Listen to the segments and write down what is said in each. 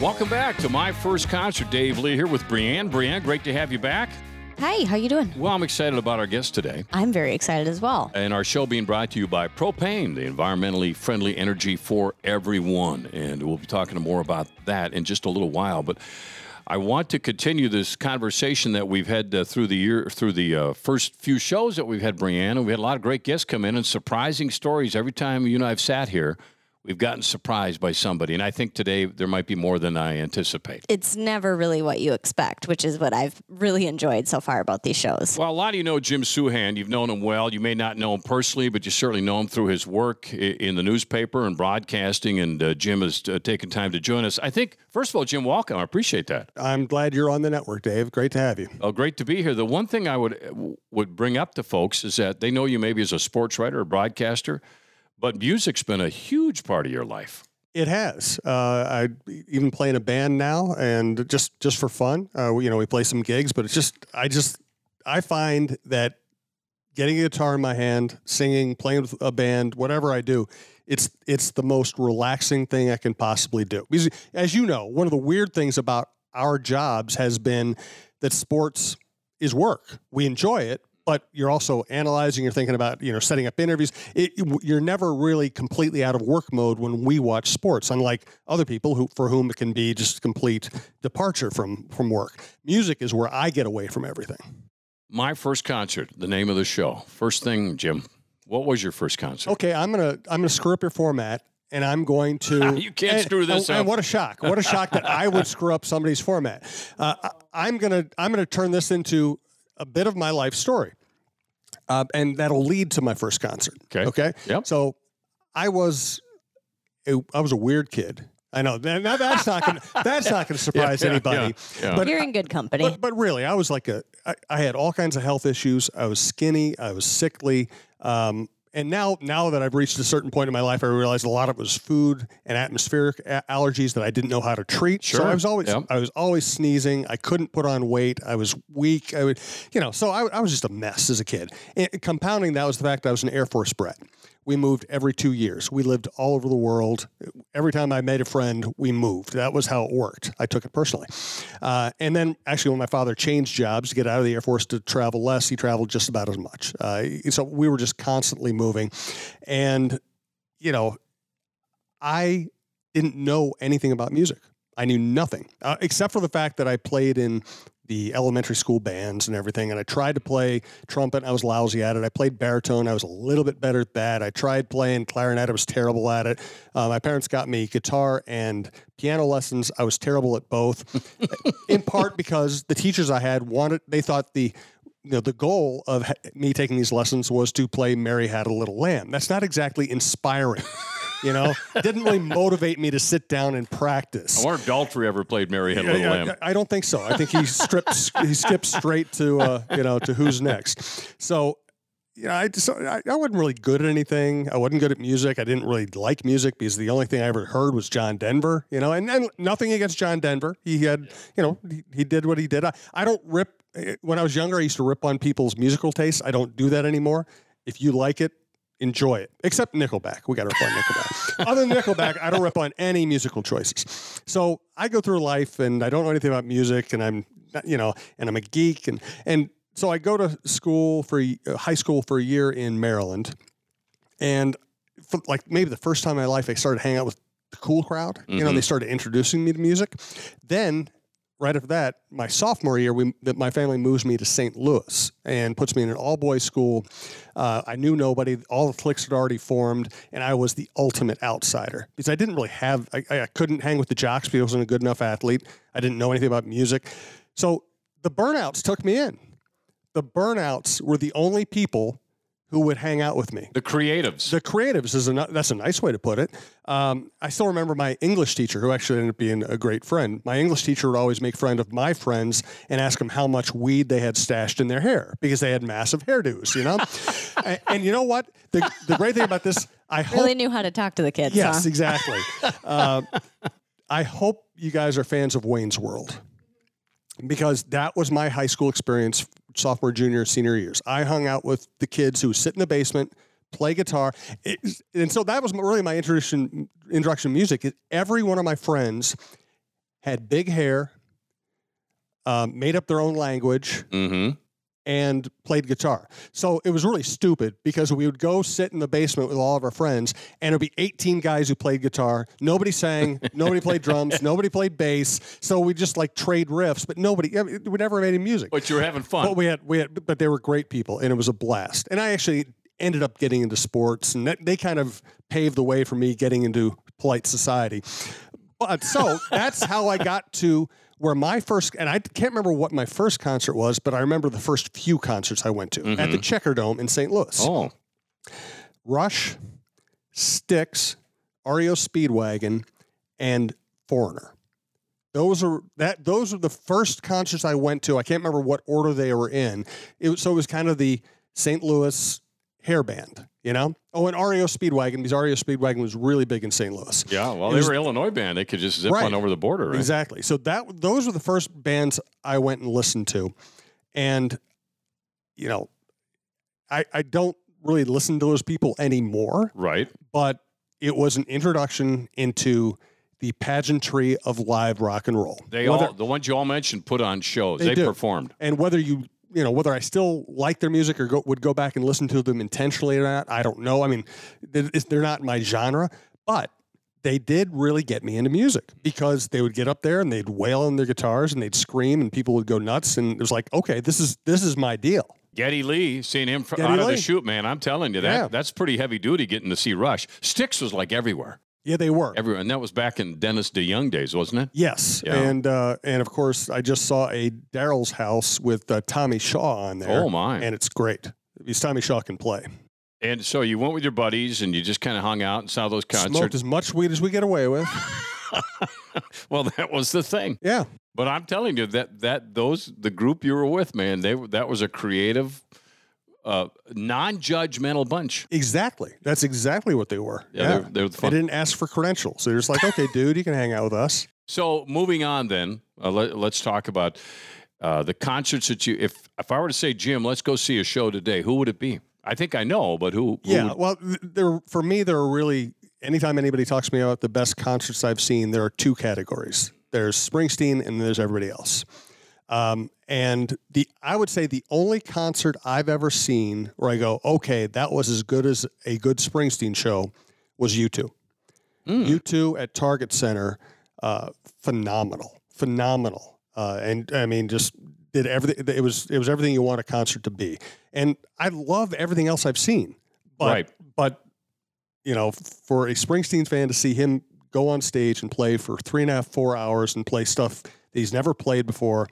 Welcome back to my first concert. Dave Lee here with Brianne. Brianne, great to have you back. Hi, how you doing? Well, I'm excited about our guest today. I'm very excited as well. And our show being brought to you by Propane, the environmentally friendly energy for everyone. And we'll be talking more about that in just a little while. But I want to continue this conversation that we've had uh, through the year, through the uh, first few shows that we've had, Brianne. And we had a lot of great guests come in and surprising stories every time you and I have sat here we've gotten surprised by somebody. And I think today there might be more than I anticipate. It's never really what you expect, which is what I've really enjoyed so far about these shows. Well, a lot of you know Jim Souhan. You've known him well. You may not know him personally, but you certainly know him through his work in the newspaper and broadcasting. And uh, Jim has uh, taken time to join us. I think, first of all, Jim, welcome. I appreciate that. I'm glad you're on the network, Dave. Great to have you. Oh, great to be here. The one thing I would would bring up to folks is that they know you maybe as a sports writer or broadcaster, but music's been a huge part of your life. It has. Uh, I even play in a band now, and just just for fun, uh, you know, we play some gigs. But it's just, I just, I find that getting a guitar in my hand, singing, playing with a band, whatever I do, it's it's the most relaxing thing I can possibly do. Because, as you know, one of the weird things about our jobs has been that sports is work. We enjoy it, but you're also analyzing. You're thinking about you know setting up interviews. It, you're never really completely out of work mode when we watch sports, unlike other people who for whom it can be just complete departure from from work. Music is where I get away from everything. My first concert. The name of the show. First thing, Jim. What was your first concert? Okay, I'm gonna I'm gonna screw up your format and I'm going to. you can't and, screw this and, up. And what a shock! What a shock that I would screw up somebody's format. Uh, I, am gonna I'm gonna turn this into a bit of my life story uh, and that'll lead to my first concert. Okay. Okay. Yep. So I was, I was a weird kid. I know. Now that's not going. That's not going to surprise yeah, anybody. Yeah, yeah. But you're in good company. But, but really, I was like a. I, I had all kinds of health issues. I was skinny. I was sickly. Um, and now now that I've reached a certain point in my life, I realized a lot of it was food and atmospheric a- allergies that I didn't know how to treat. Sure. So I was always I was always sneezing. I couldn't put on weight. I was weak. I would, you know, so I, I was just a mess as a kid. And compounding that was the fact that I was an Air Force brat. We moved every two years. We lived all over the world. Every time I made a friend, we moved. That was how it worked. I took it personally. Uh, and then, actually, when my father changed jobs to get out of the Air Force to travel less, he traveled just about as much. Uh, so we were just constantly moving. And, you know, I didn't know anything about music. I knew nothing uh, except for the fact that I played in the elementary school bands and everything. And I tried to play trumpet. I was lousy at it. I played baritone. I was a little bit better at that. I tried playing clarinet. I was terrible at it. Uh, my parents got me guitar and piano lessons. I was terrible at both, in part because the teachers I had wanted, they thought the you know the goal of me taking these lessons was to play Mary Had a Little Lamb. That's not exactly inspiring. You know, didn't really motivate me to sit down and practice. I wonder if Daltrey ever played Mary Had a Little Lamb. I, I don't think so. I think he stripped, he skipped straight to uh, you know to who's next. So you know, I just I, I, wasn't really good at anything. I wasn't good at music. I didn't really like music because the only thing I ever heard was John Denver. You know, and, and nothing against John Denver. He had, you know, he, he did what he did. I, I don't rip. Eh, when I was younger, I used to rip on people's musical tastes. I don't do that anymore. If you like it, enjoy it. Except Nickelback. We got to rip on Nickelback. Other than Nickelback, I don't rip on any musical choices. So I go through life and I don't know anything about music, and I'm, you know, and I'm a geek, and and so I go to school for uh, high school for a year in Maryland, and for, like maybe the first time in my life, I started hanging out with the cool crowd. Mm-hmm. You know, they mm-hmm. started introducing me to music. Then right after that, my sophomore year, we, my family moves me to St. Louis and puts me in an all boys school. Uh, I knew nobody, all the cliques had already formed, and I was the ultimate outsider because I didn't really have, I, I couldn't hang with the jocks because I wasn't a good enough athlete. I didn't know anything about music. So the burnouts took me in. The burnouts were the only people who would hang out with me. The creatives. The creatives is a that's a nice way to put it. Um, I still remember my English teacher, who actually ended up being a great friend. My English teacher would always make friend of my friends and ask them how much weed they had stashed in their hair because they had massive hairdos, you know. and, and, you know what? The, the great thing about this, I hope, really knew how to talk to the kids. Yes, huh? exactly. uh, I hope you guys are fans of Wayne's World because that was my high school experience sophomore, junior, senior years. I hung out with the kids who sit in the basement, play guitar, it, and so that was really my introduction introduction to music. Every one of my friends had big hair, um, made up their own language, Mm-hmm. And played guitar. So it was really stupid because we would go sit in the basement with all of our friends, and it'd be 18 guys who played guitar. Nobody sang, nobody played drums, nobody played bass. So we just like trade riffs, but nobody, I mean, we never made any music. But you were having fun. But we had, we had, but they were great people, and it was a blast. And I actually ended up getting into sports, and that, they kind of paved the way for me getting into polite society. But so that's how I got to where my first, and I can't remember what my first concert was, but I remember the first few concerts I went to at the mm-hmm. Checkerdome in St. Louis. oh, Rush, Styx, REO Speedwagon, and Foreigner. Those are that. Those are the first concerts I went to. I can't remember what order they were in. It was, so it was kind of the St. Louis hair band, you know. Oh, and REO Speedwagon because REO Speedwagon was really big in St. Louis. yeah. Well, It they was- were Illinois band. They could just zip Right. on over the border, right? Exactly. So that those were the first bands I went and listened to, and you know, I I don't really listen to those people anymore, Right. but it was an introduction into the pageantry of live rock and roll. They Whether- all, the ones you all mentioned, put on shows. They They, performed. and whether you you know whether I still like their music or go, would go back and listen to them intentionally or not, I don't know. I mean, they're not my genre, but they did really get me into music because they would get up there and they'd wail on their guitars and they'd scream and people would go nuts and it was like, okay, this is this is my deal. Geddy Lee, seeing him fr- out of the shoot, man. I'm telling you that Yeah. that's pretty heavy duty getting to see Rush. Styx was like everywhere, Yeah, they were. Everyone. and that was back in Dennis DeYoung days, wasn't it? Yes, Yeah. and uh, and of course, I just saw a Daryl's House with uh, Tommy Shaw on there. Oh my! and it's great because Tommy Shaw can play. And so you went with your buddies, and you just kind of hung out and saw those concerts. Smoked as much weed as we get away with. well, that was the thing. Yeah, But I'm telling you that that those the group you were with, man, they that was a creative, uh, non-judgmental bunch. exactly. That's exactly what they were. Yeah, Yeah, they're, they're they didn't ask for credentials. They're just like, okay, dude, you can hang out with us. So moving on, then uh, let, let's talk about uh, the concerts that you. If if I were to say, Jim, let's go see a show today, who would it be? I think I know, but who? who Yeah, would- well, there for me, there are really anytime anybody talks to me about the best concerts I've seen, there are two categories. There's Springsteen, and there's everybody else. Um, and the I would say the only concert I've ever seen where I go, okay, that was as good as a good Springsteen show, was U2. Mm. U2 at Target Center, uh, phenomenal, phenomenal, uh, and I mean, just did everything. It was it was everything you want a concert to be, and I love everything else I've seen. But, Right. But you know, for a Springsteen fan to see him go on stage and play for three and a half, four hours and play stuff that he's never played before,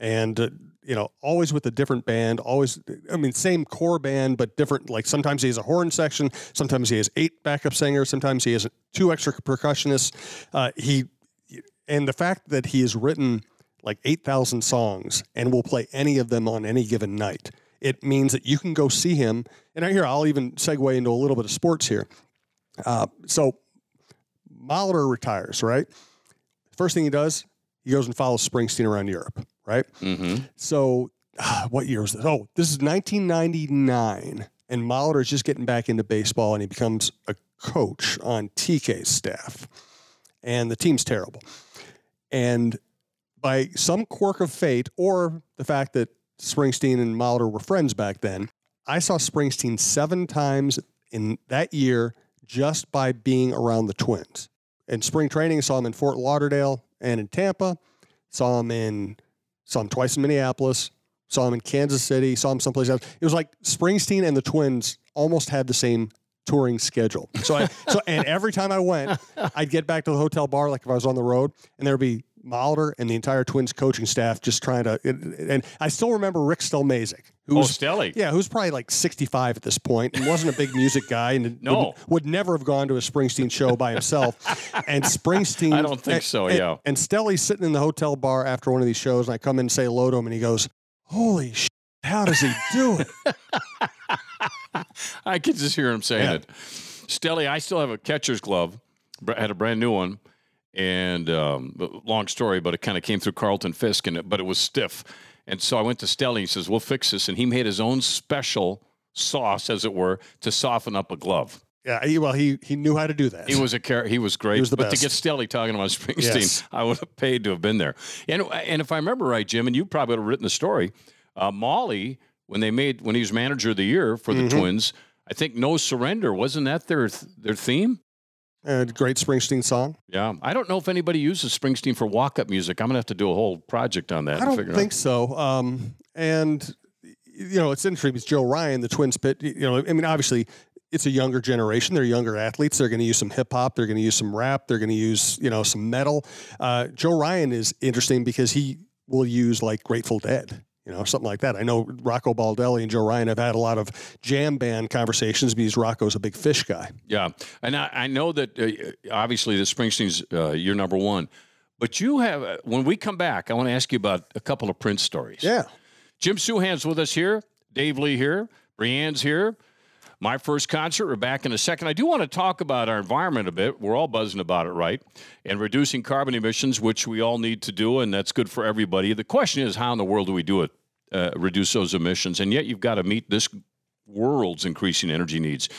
and uh, you know, always with a different band, always, I mean, same core band, but different. Like sometimes he has a horn section, sometimes he has eight backup singers, sometimes he has two extra percussionists. Uh, he, and the fact that he has written like 8,000 songs and will play any of them on any given night. It means that you can go see him. And here, I'll even segue into a little bit of sports here. Uh, so Molitor retires, right? First thing he does, he goes and follows Springsteen around Europe, right? Mhm. So, ah, what year was this? Oh, this is 1999, and Molitor is just getting back into baseball, and he becomes a coach on TK's staff, and the team's terrible. And by some quirk of fate, or the fact that Springsteen and Molitor were friends back then, I saw Springsteen seven times in that year just by being around the Twins. In spring training, saw him in Fort Lauderdale and in Tampa. Saw him in, saw him twice in Minneapolis. Saw him in Kansas City. Saw him someplace else. It was like Springsteen and the Twins almost had the same touring schedule. So, I, so and every time I went, I'd get back to the hotel bar like if I was on the road, and there'd be Molitor and the entire Twins coaching staff just trying to. And, I still remember Rick Stelmaszek, who Oh, Stelly. yeah, who's probably like 65 at this point and wasn't a big music guy and No. would, would never have gone to a Springsteen show by himself. and Springsteen. I don't think and- so, and- yeah. And Stelly's sitting in the hotel bar after one of these shows, and I come in and say hello to him, and he goes, Holy shit, how does he do it? I could just hear him saying Yeah. it. Stelly, I still have a catcher's glove. Had a brand new one, and um, long story, but it kind of came through Carlton Fisk, and it, but it was stiff. And so I went to Stelly. He says, "We'll fix this," and he made his own special sauce, as it were, to soften up a glove. Yeah, he, well, he he knew how to do that. He was a char- he was great. He was the but best. to get Stelly talking about Springsteen, Yes. I would have paid to have been there. And and if I remember right, Jim, and you probably would have written the story, uh, Molly when they made when he was manager of the year for the Mhm. Twins, I think No Surrender wasn't that their their theme? A great Springsteen song. Yeah, I don't know if anybody uses Springsteen for walk up music. I'm gonna have to do a whole project on that. I don't think out. so. Um, and you know, it's interesting because Joe Ryan, the Twins pit. You know, I mean, obviously, it's a younger generation. They're younger athletes. They're going to use some hip hop. They're going to use some rap. They're going to use you know some metal. Uh, Joe Ryan is interesting because he will use like Grateful Dead. You know, something like that. I know Rocco Baldelli and Joe Ryan have had a lot of jam band conversations because Rocco's a big Phish guy. Yeah, and I, I know that uh, obviously the Springsteen's uh, your number one, but you have uh, when we come back, I want to ask you about a couple of Prince stories. Yeah. Jim Souhan's with us here, Dave Lee here, Brienne's here. My first concert. We're back in a second. I do want to talk about our environment a bit. We're all buzzing about it, right? And reducing carbon emissions, which we all need to do, and that's good for everybody. The question is, how in the world do we do it? Uh, reduce those emissions, and yet you've got to meet this world's increasing energy needs.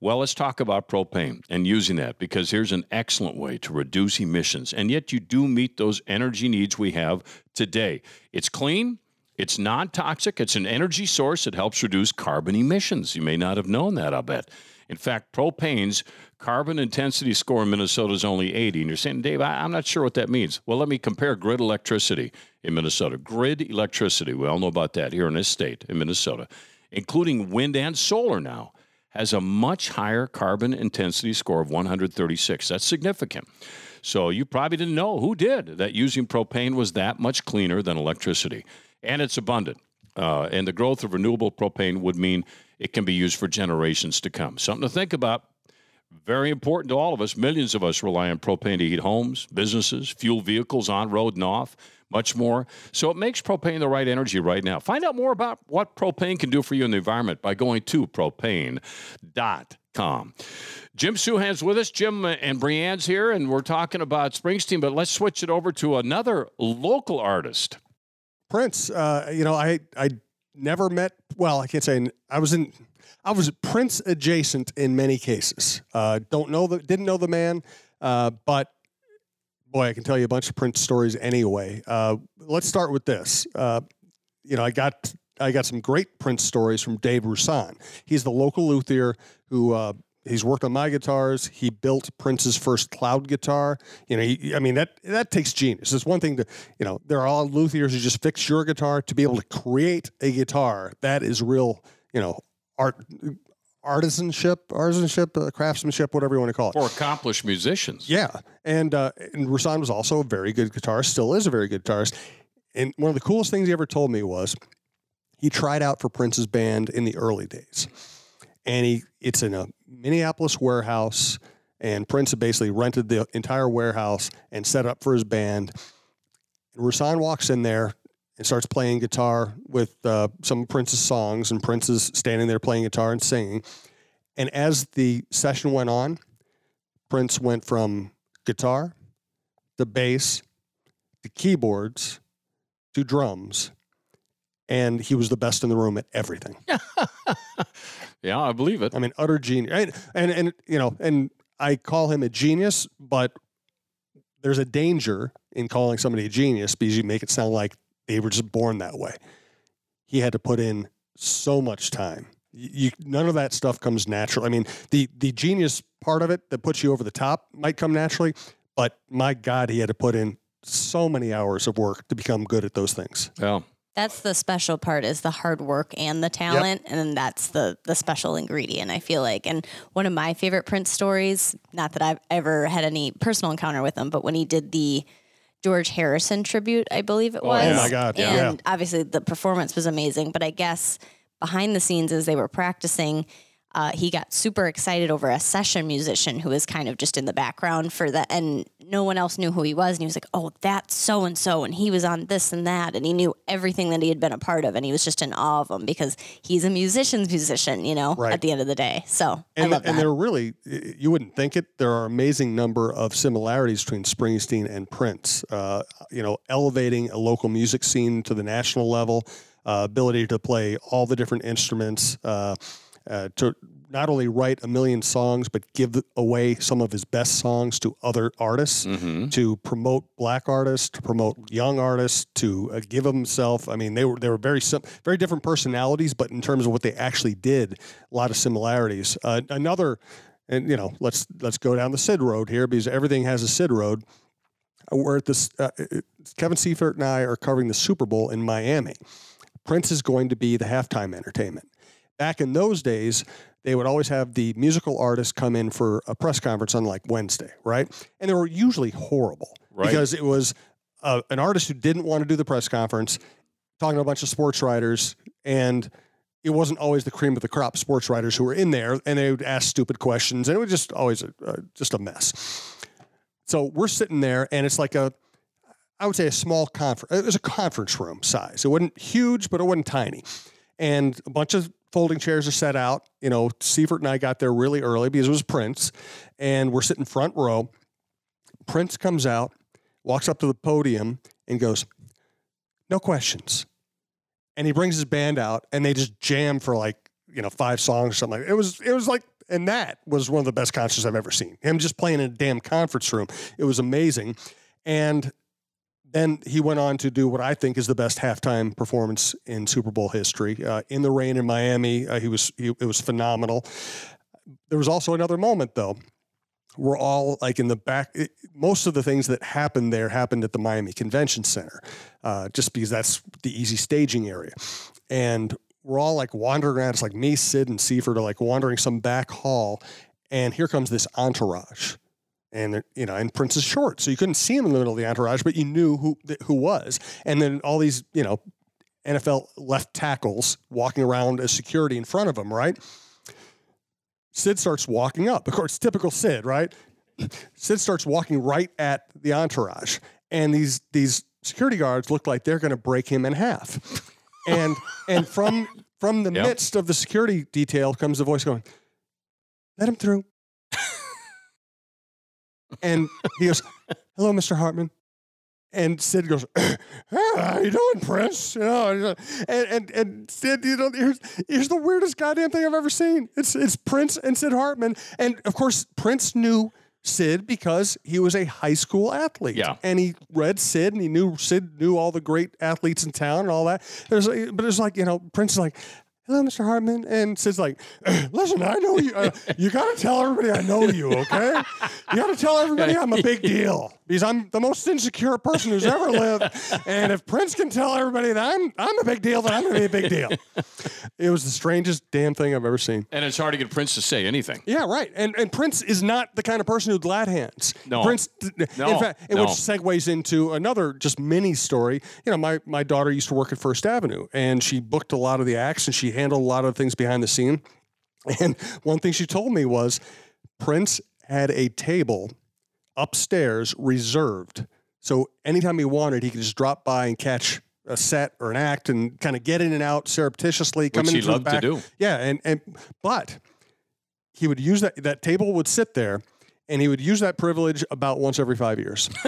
Well, let's talk about propane and using that because here's an excellent way to reduce emissions. And yet you do meet those energy needs we have today. It's clean, it's non toxic, it's an energy source that helps reduce carbon emissions. You may not have known that, I'll bet. In fact, propane's carbon intensity score in Minnesota is only 80. And you're saying, Dave, I, I'm not sure what that means. Well, let me compare grid electricity in Minnesota. Grid electricity, we all know about that here in this state, in Minnesota, including wind and solar now, has a much higher carbon intensity score of 136. That's significant. So you probably didn't know who did that using propane was that much cleaner than electricity. And it's abundant. Uh, and the growth of renewable propane would mean it can be used for generations to come. Something to think about. Very important to all of us. Millions of us rely on propane to heat homes, businesses, fuel vehicles on road and off, much more. So it makes propane the right energy right now. Find out more about what propane can do for you in the environment by going to propane.com. Jim Souhan's with us. Jim and Brienne's here, and we're talking about Springsteen, but let's switch it over to another local artist. Prince, uh, you know, I I never met. Well, I can't say I was in. I was Prince adjacent in many cases. Uh, don't know the didn't know the man, uh, but boy, I can tell you a bunch of Prince stories anyway. Uh, let's start with this. Uh, you know, I got I got some great Prince stories from Dave Rusan. He's the local luthier who uh, he's worked on my guitars. He built Prince's first cloud guitar. You know, he, I mean that that takes genius. It's one thing to you know there are all luthiers who just fix your guitar to be able to create a guitar. That is real. You know, art artisanship, artisanship, uh, craftsmanship, whatever you want to call it. For accomplished musicians. Yeah, and uh, and Rusan was also a very good guitarist. Still is a very good guitarist. And one of the coolest things he ever told me was he tried out for Prince's band in the early days, and he it's in a Minneapolis warehouse, and Prince had basically rented the entire warehouse and set up for his band. And Rusan walks in there and starts playing guitar with uh, some of Prince's songs, and Prince is standing there playing guitar and singing. And as the session went on, Prince went from guitar to bass to keyboards to drums, and he was the best in the room at everything. Yeah, I believe it. I mean, utter genius. And, and and you know, and I call him a genius, but there's a danger in calling somebody a genius because you make it sound like they were just born that way. He had to put in so much time. You, none of that stuff comes natural. I mean, the the genius part of it that puts you over the top might come naturally, but my God, he had to put in so many hours of work to become good at those things. Well, That's the special part is the hard work and the talent, and then that's the the special ingredient. I feel like, and one of my favorite Prince stories. Not that I've ever had any personal encounter with him, but when he did the George Harrison tribute, I believe it Oh, was. yeah. Oh my God, yeah. And obviously the performance was amazing, but I guess behind the scenes as they were practicing. Uh, he got super excited over a session musician who was kind of just in the background for that, and no one else knew who he was. And he was like, "Oh, that's so and so," and he was on this and that, and he knew everything that he had been a part of, and he was just in awe of him because he's a musician's musician, you know. Right. At the end of the day, so and, I love and there are really you wouldn't think it there are amazing number of similarities between springsteen and prince uh, you know elevating a local music scene to the national level uh, ability to play all the different instruments uh, uh, to not only write a million songs, but give away some of his best songs to other artists, Mm-hmm. to promote black artists, to promote young artists, to uh, give himself. I mean, they were they were very sim- very different personalities, but in terms of what they actually did, a lot of similarities. Uh, another, and you know, let's let's go down the Sid Road here because everything has a Sid Road. Uh, We're at this. Uh, uh, Kevin Seifert and I are covering the Super Bowl in Miami. Prince is going to be the halftime entertainment. Back in those days, they would always have the musical artists come in for a press conference on like Wednesday, right? And they were usually horrible Right. because it was uh, an artist who didn't want to do the press conference, talking to a bunch of sports writers, and it wasn't always the cream of the crop sports writers who were in there, and they would ask stupid questions, and it was just always a, uh, just a mess. So we're sitting there, and it's like a, I would say a small conference. It was a conference room size. It wasn't huge, but it wasn't tiny. And a bunch of folding chairs are set out. You know, Seifert and I got there really early because it was Prince, and we're sitting front row. Prince comes out, walks up to the podium, and goes, "No questions." And he brings his band out, and they just jam for like you know five songs or something. Like it was it was like, and that was one of the best concerts I've ever seen. Him just playing in a damn conference room. It was amazing, and then he went on to do what I think is the best halftime performance in Super Bowl history. Uh, in the rain in Miami, uh, he was he, it was phenomenal. There was also another moment though. We're all like in the back. It, most of the things that happened there happened at the Miami Convention Center, uh, just because that's the easy staging area. And we're all like wandering around. It's like me, Sid, and Seifert are like wandering some back hall, and here comes this entourage and you know, and Prince is short, so you couldn't see him in the middle of the entourage, but you knew who who was. And then all these, you know, NFL left tackles walking around as security in front of him, right? Sid starts walking up. Of course, typical Sid, right? Sid starts walking right at the entourage, and these these security guards look like they're going to break him in half. And and from from the Yep. midst of the security detail comes the voice going, "Let him through." And he goes, "Hello, Mr. Hartman." And Sid goes, "Hey, "How you doing, Prince?" You know, and and and Sid, you know, here's here's the weirdest goddamn thing I've ever seen. It's it's Prince and Sid Hartman, and of course Prince knew Sid because he was a high school athlete. Yeah. and he read Sid, and he knew Sid knew all the great athletes in town and all that. There's, but it's like you know, Prince is like. Hello, Mr. Hartman. And Sid's like, listen, I know you. Uh, you got to tell everybody I know you, okay? You got to tell everybody I'm a big deal because I'm the most insecure person who's ever lived. And if Prince can tell everybody that I'm I'm a big deal, then I'm going to be a big deal. It was the strangest damn thing I've ever seen. And it's hard to get Prince to say anything. Yeah, right. And and Prince is not the kind of person who glad hands. No. Prince. No, In fact, and no. which segues into another just mini story. You know, my my daughter used to work at First Avenue, and she booked a lot of the acts, and she handled a lot of things behind the scene. And one thing she told me was, Prince had a table upstairs reserved, so anytime he wanted, he could just drop by and catch a set or an act and kind of get in and out surreptitiously. Come Which in he loved to do. Yeah, and and but he would use that that table would sit there and he would use that privilege about once every five years.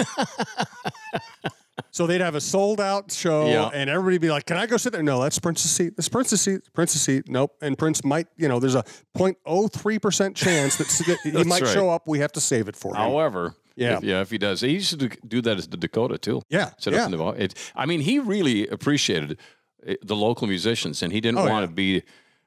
so they'd have a sold out show Yeah. and everybody'd be like, Can I go sit there? No, that's Prince's seat. That's Prince's seat. Prince's seat. Nope. And Prince might, you know, there's a 0.03% chance that he might right. show up. We have to save it for him. However, Yeah. if, yeah, if he does, he used to do that as the Dakota too. Yeah, Sit yeah. up in the it, I mean, he really appreciated the local musicians, and he didn't Oh, want yeah. to be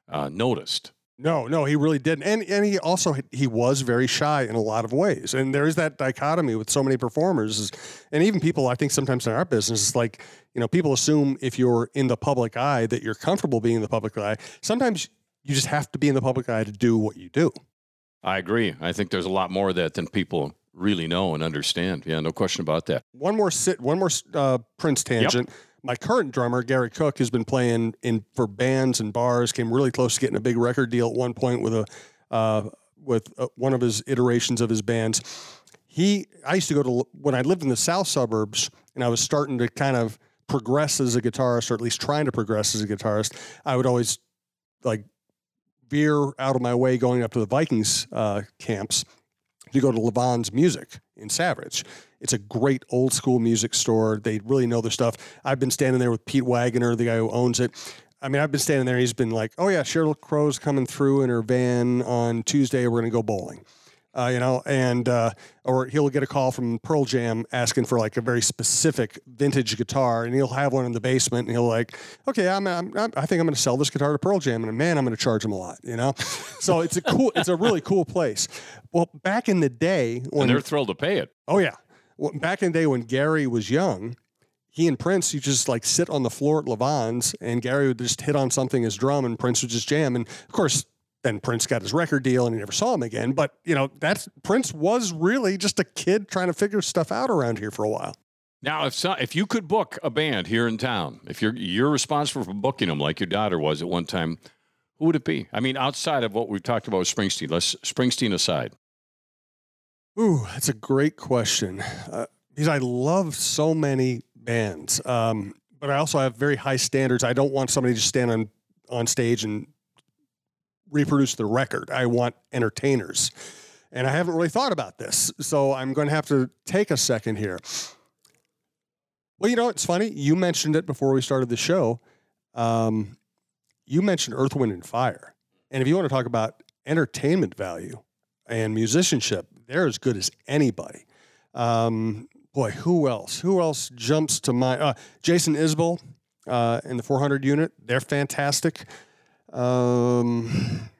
uh, noticed. No, no, he really didn't. And and he also he was very shy in a lot of ways. And there is that dichotomy with so many performers and even people I think sometimes in our business it's like, you know, people assume if you're in the public eye that you're comfortable being in the public eye. Sometimes you just have to be in the public eye to do what you do. I agree. I think there's a lot more of that than people really know and understand. Yeah, no question about that. One more sit, one more uh, Prince tangent. My current drummer Gary Cook has been playing in for bands and bars. Came really close to getting a big record deal at one point with a uh, with uh, one of his iterations of his bands. He, I used to go to when I lived in the south suburbs, and I was starting to kind of progress as a guitarist, or at least trying to progress as a guitarist. I would always like veer out of my way going up to the Vikings uh, camps to go to Levon's Music in Savage. It's a great old school music store. They really know their stuff. I've been standing there with Pete Wagoner, the guy who owns it. I mean, I've been standing there. He's been like, "Oh yeah, Sheryl Crow's coming through in her van on Tuesday. We're going to go bowling." Uh, you know, and uh, or he'll get a call from Pearl Jam asking for like a very specific vintage guitar, and he'll have one in the basement, and he'll like, okay, I'm, I'm, I'm I think I'm going to sell this guitar to Pearl Jam, and man, I'm going to charge him a lot, you know. so it's a cool, it's a really cool place. Well, back in the day when and they're thrilled to pay it. Oh yeah, back in the day when Gary was young, he and Prince, you just like sit on the floor at Levon's, and Gary would just hit on something his drum, and Prince would just jam. And of course, then Prince got his record deal, and he never saw him again. But you know, that's Prince was really just a kid trying to figure stuff out around here for a while. Now, if so, if you could book a band here in town, if you're you're responsible for booking them, like your daughter was at one time, who would it be? I mean, outside of what we've talked about with Springsteen, let's Springsteen aside. Ooh, that's a great question. Uh, because I love so many bands, um, but I also have very high standards. I don't want somebody to just stand on on stage and reproduce the record. I want entertainers, and I haven't really thought about this, so I'm going to have to take a second here. Well, you know, it's funny. You mentioned it before we started the show. Um, you mentioned Earth, Wind, and Fire, and if you want to talk about entertainment value and musicianship, they're as good as anybody. Um, boy, who else? Who else jumps to mind? Uh, Jason Isbell uh, in the 400 unit. They're fantastic. Um,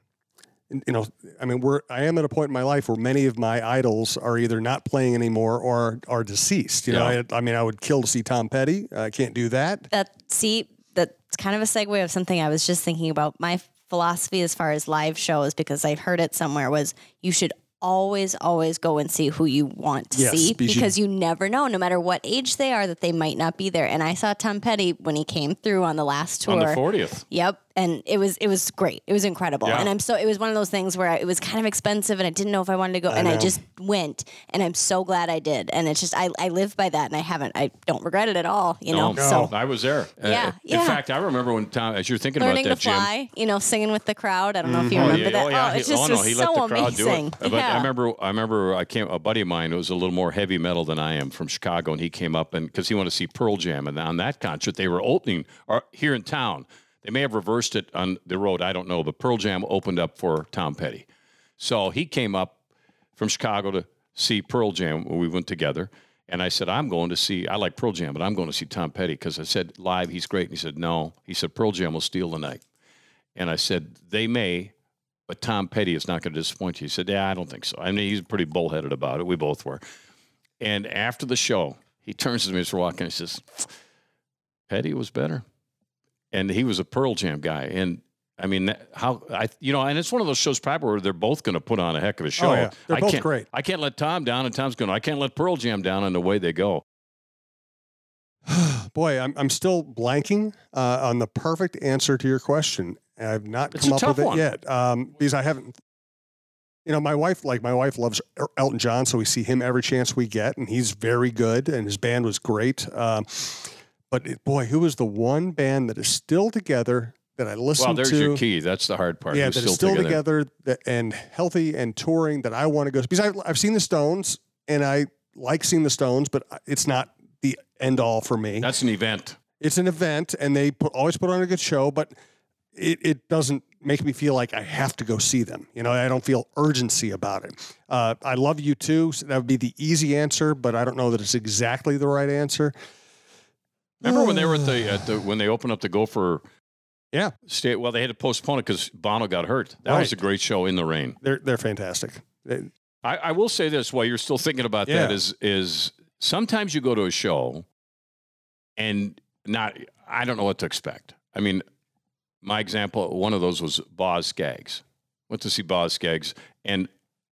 you know, I mean, we're I am at a point in my life where many of my idols are either not playing anymore or are deceased. You know, I, I mean, I would kill to see Tom Petty. I can't do that. That see, that's kind of a segue of something I was just thinking about. My philosophy as far as live shows, because I've heard it somewhere, was you should always, always go and see who you want to Yes, see because because, you- you never know, no matter what age they are, that they might not be there. And I saw Tom Petty when he came through on the last tour. On the 40th. Yep, and it was it was great. It was incredible, Yeah. and I'm so it was one of those things where I, it was kind of expensive, and I didn't know if I wanted to go, and I just went, and I'm so glad I did. And it's just I I live by that, and I haven't I don't regret it at all. You know, No, so I was there. Uh, Yeah, In fact, I remember when Tom, as you're thinking learning about to that, Jim. fly, you know, singing with the crowd. I don't know if you Oh, remember yeah, that. oh, yeah. it he- just oh, no, was he so let the crowd amazing. do it. But yeah. I remember, I remember, I came. A buddy of mine who was a little more heavy metal than I am from Chicago, and he came up and because he wanted to see Pearl Jam, and on that concert they were opening or here in town. They may have reversed it on the road, I don't know, but Pearl Jam opened up for Tom Petty. So he came up from Chicago to see Pearl Jam. when We went together. And I said, I'm going to see, I like Pearl Jam, but I'm going to see Tom Petty because I said, live, he's great. And he said, no. He said, Pearl Jam will steal the night. And I said, they may, but Tom Petty is not going to disappoint you. He said, yeah, I don't think so. I mean, he's pretty bullheaded about it. We both were. And after the show, he turns to me as we're walking. And he says, Petty was better. And he was a Pearl Jam guy. And I mean, how I, you know, and it's one of those shows probably where they're both going to put on a heck of a show. Oh, yeah. They're I both can't, great. I can't let Tom down, and Tom's going. I can't let Pearl Jam down, and away they go. Boy, I'm, I'm still blanking uh, on the perfect answer to your question. I've not It's come up with it one. yet um, because I haven't. You know, my wife, like my wife, loves Elton John, so we see him every chance we get, and he's very good, and his band was great. Um, but it, boy, who is the one band that is still together that I listen to? Well, there's to? your key. That's the hard part. Yeah, Who's that is still together, that, and healthy and touring that I want to go see. because I've, I've seen the Stones and I like seeing the Stones, but it's not the end all for me. That's an event. it's an event and they put, always put on a good show, but it, it doesn't make me feel like I have to go see them. You know, I don't feel urgency about it. Uh, I love U2. So that would be the easy answer, but I don't know that it's exactly the right answer. Remember when they were at the, at the when they opened up the Gopher Yeah, state? Well, they had to postpone it because Bono got hurt. That was a great show in the rain. they're they're fantastic. They- I, I will say this while you're still thinking about that Yeah. is is sometimes you go to a show and not I don't know what to expect. I mean, my example, one of those was Boz Skaggs. Went to see Boz Skaggs and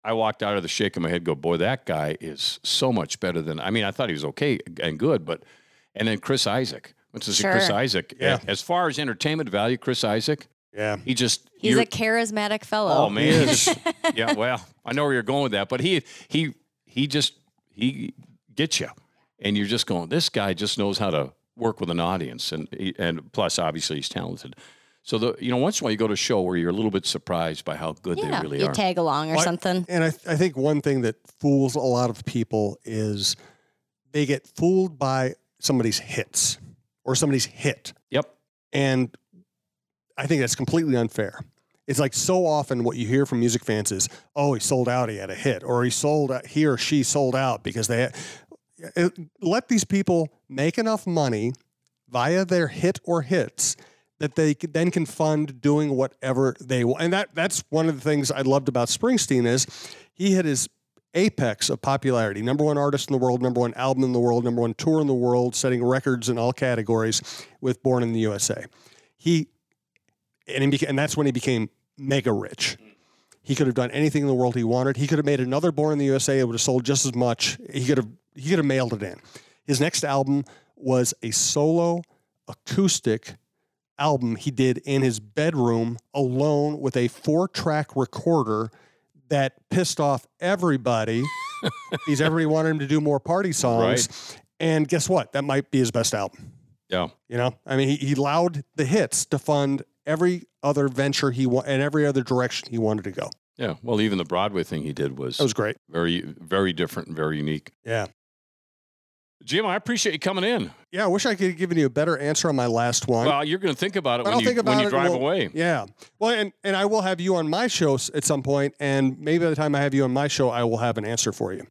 I walked out of the shaking my head, go, boy, that guy is so much better than I mean, I thought he was okay and good, but and then Chris Isaak. Went to see Chris Isaak. Yeah. As far as entertainment value, Chris Isaak, yeah, he just He's a charismatic fellow. Oh man, he just- yeah. Well, I know where you're going with that, but he he he just he gets you, and you're just going. This guy just knows how to work with an audience, and he- and plus, obviously, he's talented. So the you know once in a while you go to a show where you're a little bit surprised by how good yeah, they really you are. You tag along or Well, I- something. And I, I think one thing that fools a lot of people is they get fooled by somebody's hits or somebody's hit. yep. And I think that's completely unfair. It's like so often what you hear from music fans is, "Oh, he sold out. He had a hit," or "He sold out. He or she sold out because they." Had, it, let these people make enough money via their hit or hits that they then can fund doing whatever they want. And that that's one of the things I loved about Springsteen is he had his apex of popularity. Number one artist in the world, number one album in the world, number one tour in the world, setting records in all categories with Born in the USA. He and, he beca- and that's when he became mega rich. He could have done anything in the world he wanted. He could have made another Born in the USA. It would have sold just as much. He could have he could have mailed it in. His next album was a solo acoustic album he did in his bedroom alone with a four track recorder that pissed off everybody because everybody wanted him to do more party songs. And guess what? That might be his best album. Yeah. You know, I mean, he, he allowed the hits to fund every other venture he wa- and every other direction he wanted to go. Yeah. Well, even the Broadway thing he did was, That was great. very, very different and very unique. Yeah. Jim, I appreciate you coming in. Yeah. I wish I could have given you a better answer on my last one. Well, you're going to think about it when I'll you, think about when you drive We'll- away. Yeah. Well, and, and I will have you on my show at some point, and maybe by the time I have you on my show, I will have an answer for you.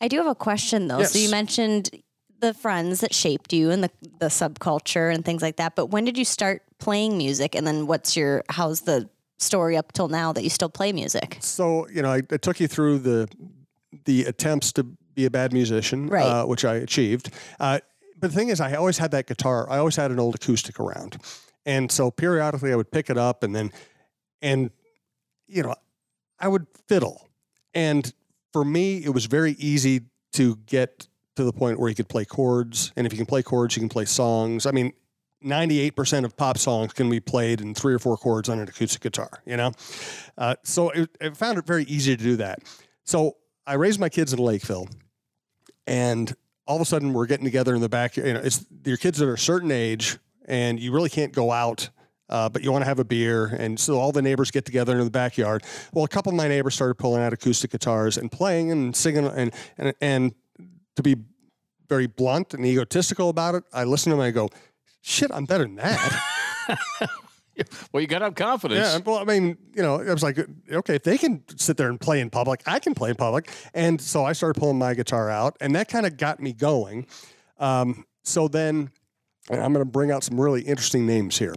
I do have a question though. So you mentioned the friends that shaped you and the the subculture and things like that. But when did you start playing music? And then what's your how's the story up till now that you still play music? So you know, I, I took you through the the attempts to be a bad musician, Right. uh, which I achieved. Uh, but the thing is, I always had that guitar. I always had an old acoustic around, and so periodically I would pick it up and then, and you know, I would fiddle. And for me, it was very easy to get to the point where you could play chords, and if you can play chords, you can play songs. I mean. 98% of pop songs can be played in three or four chords on an acoustic guitar, you know? Uh, so it, I found it very easy to do that. So I raised my kids in Lakeville, and all of a sudden we're getting together in the back. You know, it's your kids that are a certain age, and you really can't go out. Uh, but you want to have a beer, and so all the neighbors get together in the backyard. Well, a couple of my neighbors started pulling out acoustic guitars and playing and singing, and and and to be very blunt and egotistical about it, I listen to them and I go, "Shit, I'm better than that." Well, you got to have confidence. Yeah, well, I mean, you know, I was like, okay, if they can sit there and play in public, I can play in public. And so I started pulling my guitar out, and that kind of got me going. Um, so then, I'm going to bring out some really interesting names here.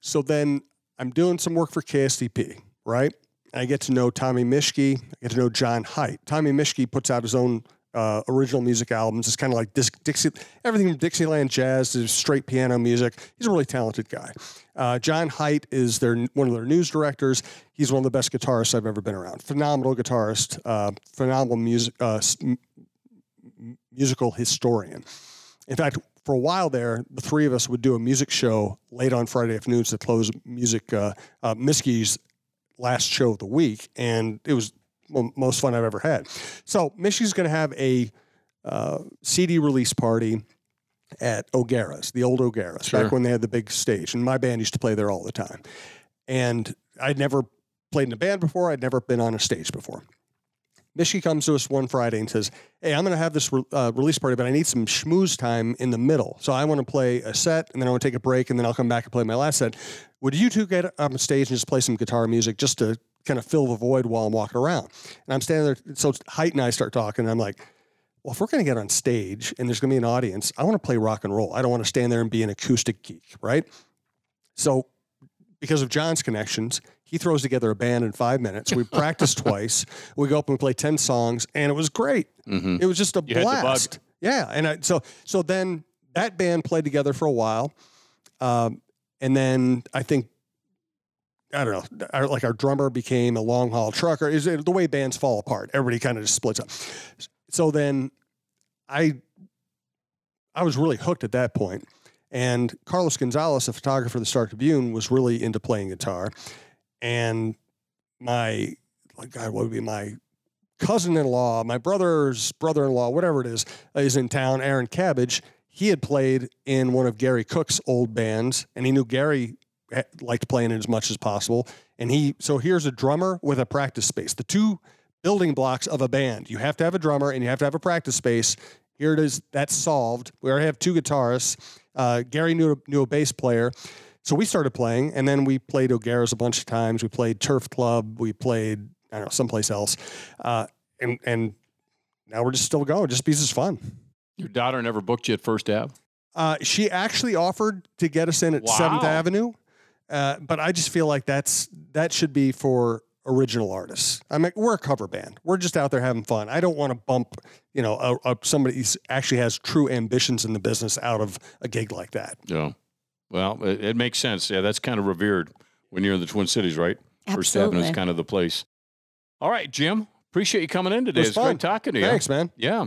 So then I'm doing some work for KSTP, right? I get to know Tommy Mischke. I get to know John Height. Tommy Mischke puts out his own uh, original music albums. It's kind of like Dixie, everything from Dixieland jazz to straight piano music. He's a really talented guy. Uh, John Height is their one of their news directors. He's one of the best guitarists I've ever been around. Phenomenal guitarist, uh, phenomenal music, uh, musical historian. In fact, for a while there, the three of us would do a music show late on Friday afternoons to close music uh, uh, Mischke's last show of the week, and it was most fun I've ever had. So Mischke's going to have a uh, CD release party at O'Gara's, the old O'Gara's, Sure. back when they had the big stage, and my band used to play there all the time. And I'd never played in a band before. I'd never been on a stage before. Mischke comes to us one Friday and says, "Hey, I'm going to have this re- uh, release party, but I need some schmooze time in the middle. So I want to play a set, and then I want to take a break, and then I'll come back and play my last set. Would you two get up on stage and just play some guitar music just to kind of fill the void while I'm walking around?" And I'm standing there. So Height and I start talking, and I'm like, "Well, if we're going to get on stage and there's going to be an audience, I want to play rock and roll. I don't want to stand there and be an acoustic geek, right?" So because of John's connections, he throws together a band in five minutes. We practice twice. We go up and we play ten songs, and it was great. Mhm. It was just a You had the bug. blast. Yeah, and I, so so then that band played together for a while, um, and then I think I don't know, our, like our drummer became a long haul trucker. Is the way bands fall apart? Everybody kind of just splits up. So then I I was really hooked at that point. And Carlos Gonzalez, a photographer for the Star Tribune, was really into playing guitar. And my, like, God, what would be my cousin in law, my brother's brother in law, whatever it is, is in town, Aaron Cabbage. He had played in one of Gary Cook's old bands, and he knew Gary liked playing it as much as possible. And he, so here's a drummer with a practice space. The two building blocks of a band. You have to have a drummer and you have to have a practice space. Here it is. That's solved. We already have two guitarists. Uh, Gary knew a, knew a bass player. so we started playing, and then we played O'Gara's a bunch of times. We played Turf Club. We played I don't know someplace else, uh, and and now we're just still going, just because it's fun. Your daughter never booked you at First Ave. Uh, she actually offered to get us in at Seventh Wow. Avenue, uh, but I just feel like that's that should be for original artists. I mean, we're a cover band. We're just out there having fun. I don't want to bump, you know, a, a, somebody who actually has true ambitions in the business out of a gig like that. Yeah. Well, it, it makes sense. Yeah, that's kind of revered when you're in the Twin Cities, right? First Avenue is kind of the place. All right, Jim. Appreciate you coming in today. was It's fun. great talking to you. Thanks, man. Yeah.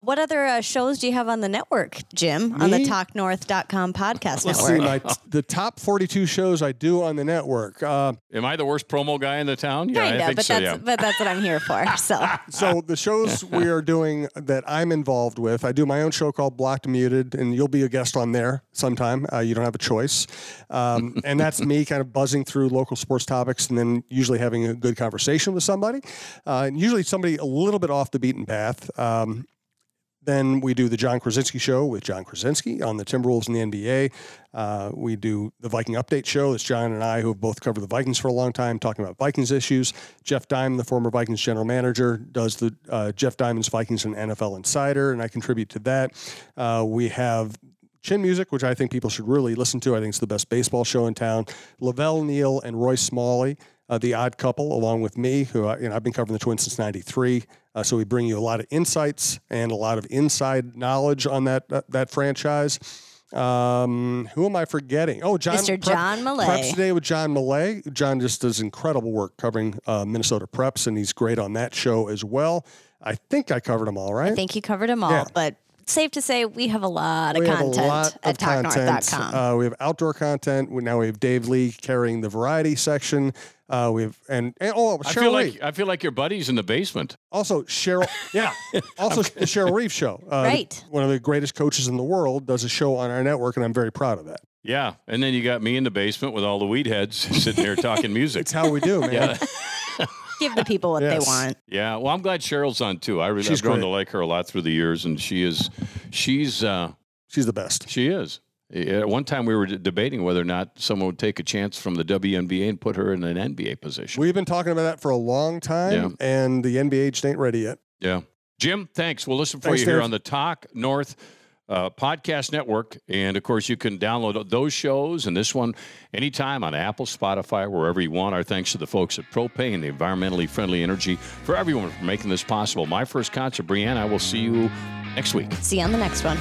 What other uh, shows do you have on the network, Jim? On the Me? TalkNorth.com podcast Let's network? see, my the top 42 shows I do on the network. Uh, Am I the worst promo guy in the town? Yeah, Kinda, I think but so. that's Yeah. but that's what I'm here for. So so the shows we are doing that I'm involved with, I do my own show called Blocked Muted, and you'll be a guest on there sometime. Uh, you don't have a choice, um, and that's me kind of buzzing through local sports topics, and then usually having a good conversation with somebody, uh, and usually somebody a little bit off the beaten path. Um, then we do the John Krawczynski show with John Krawczynski on the Timberwolves and the NBA. Uh, we do the Viking Update show. It's John and I who have both covered the Vikings for a long time, talking about Vikings issues. Jeff Diamond, the former Vikings general manager, does the uh, Jeff Diamond's Vikings and NFL Insider, and I contribute to that. Uh, we have Chin Music, which I think people should really listen to. I think it's the best baseball show in town. La Velle Neal and Roy Smalley, uh, the odd couple, along with me, who I, you know, I've been covering the Twins since '93. Uh, so we bring you a lot of insights and a lot of inside knowledge on that that, that franchise. Um, who am I forgetting? Oh, John, Mr. John Millea. Preps today with John Millea. John just does incredible work covering uh, Minnesota preps, and he's great on that show as well. I think I covered them all, right? I think you covered them all. Yeah. But safe to say we have a lot of we content have a lot at of content. TalkNorth.com. Uh, we have outdoor content. We, now we have Dave Lee carrying the variety section. Uh, we have and, and oh I Cheryl feel Reeve. like I feel like your buddy's in the basement. also Cheryl. Yeah, also the Cheryl Reeve show. Uh, Right. one of the greatest coaches in the world does a show on our network, and I'm very proud of that. Yeah, and then you got me in the basement with all the weed heads sitting there talking music. It's how we do, man. Yeah, Give the people what Yes. they want. yeah. Well, I'm glad Cheryl's on too. I really, She's I've grown great. to like her a lot through the years, and she is, she's, uh, She's the best. she is. At one time, we were debating whether or not someone would take a chance from the WNBA and put her in an NBA position. We've been talking about that for a long time, Yeah. and the NBA just ain't ready yet. Yeah. Jim, thanks. We'll listen for Thanks, you here on the Talk North uh, Podcast Network. And of course, you can download those shows and this one anytime on Apple, Spotify, wherever you want. Our thanks to the folks at Propane, the environmentally friendly energy, for everyone for making this possible. My first concert, Brianne, I will see you next week. See you on the next one.